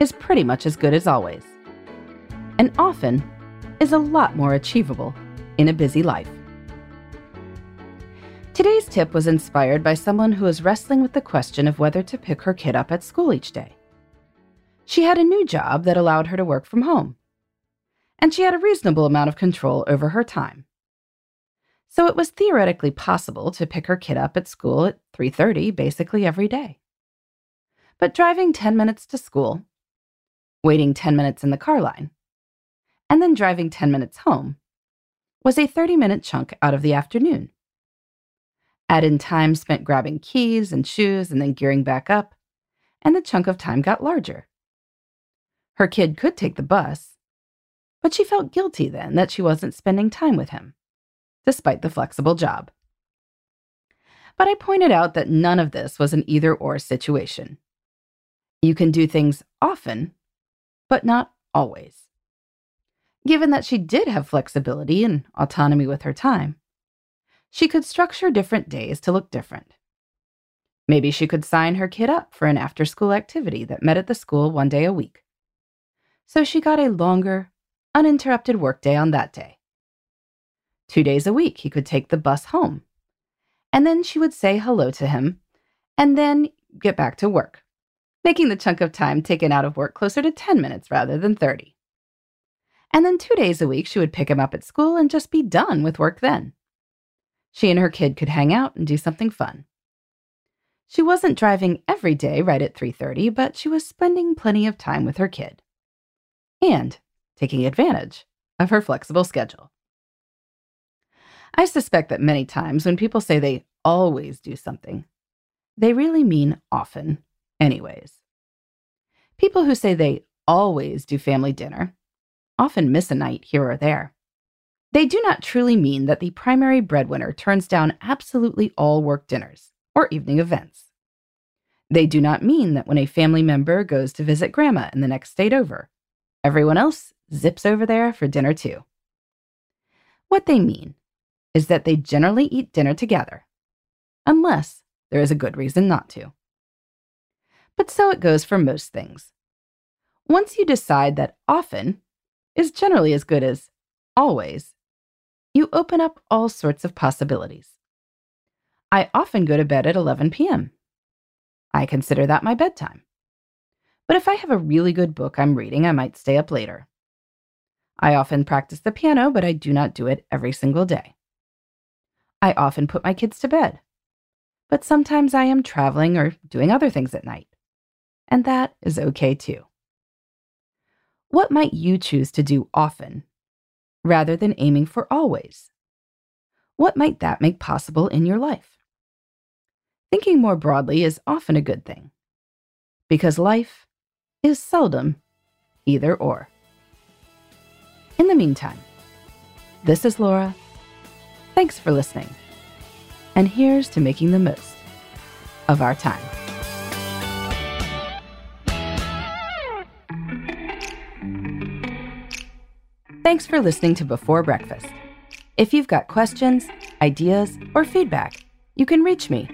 is pretty much as good as always. And often is a lot more achievable in a busy life. Today's tip was inspired by someone who was wrestling with the question of whether to pick her kid up at school each day. She had a new job that allowed her to work from home, and she had a reasonable amount of control over her time. So it was theoretically possible to pick her kid up at school at 3:30 basically every day. But driving 10 minutes to school, waiting 10 minutes in the car line, and then driving 10 minutes home was a 30 minute chunk out of the afternoon. Add in time spent grabbing keys and shoes and then gearing back up, and the chunk of time got larger. Her kid could take the bus, but she felt guilty then that she wasn't spending time with him, despite the flexible job. But I pointed out that none of this was an either or situation. You can do things often, but not always. Given that she did have flexibility and autonomy with her time, she could structure different days to look different. Maybe she could sign her kid up for an after school activity that met at the school one day a week. So she got a longer, uninterrupted workday on that day. Two days a week, he could take the bus home. And then she would say hello to him and then get back to work making the chunk of time taken out of work closer to 10 minutes rather than 30. And then two days a week, she would pick him up at school and just be done with work then. She and her kid could hang out and do something fun. She wasn't driving every day right at 3:30, but she was spending plenty of time with her kid and taking advantage of her flexible schedule. I suspect that many times when people say they always do something, they really mean often anyways. People who say they always do family dinner often miss a night here or there. They do not truly mean that the primary breadwinner turns down absolutely all work dinners or evening events. They do not mean that when a family member goes to visit grandma in the next state over, everyone else zips over there for dinner too. What they mean is that they generally eat dinner together, unless there is a good reason not to. But so it goes for most things. Once you decide that often is generally as good as always, you open up all sorts of possibilities. I often go to bed at 11 p.m. I consider that my bedtime. But if I have a really good book I'm reading, I might stay up later. I often practice the piano, but I do not do it every single day. I often put my kids to bed, but sometimes I am traveling or doing other things at night and that is okay too. What might you choose to do often rather than aiming for always? What might that make possible in your life? Thinking more broadly is often a good thing because life is seldom either or. In the meantime, this is Laura. Thanks for listening. And here's to making the most of our time. Thanks for listening to Before Breakfast. If you've got questions, ideas, or feedback, you can reach me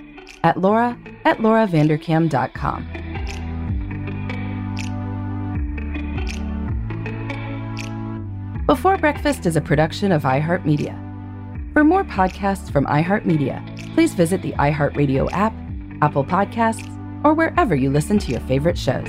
at laura at lauravanderkam.com. Before Breakfast is a production of iHeartMedia. For more podcasts from iHeartMedia, please visit the iHeartRadio app, Apple Podcasts, or wherever you listen to your favorite shows.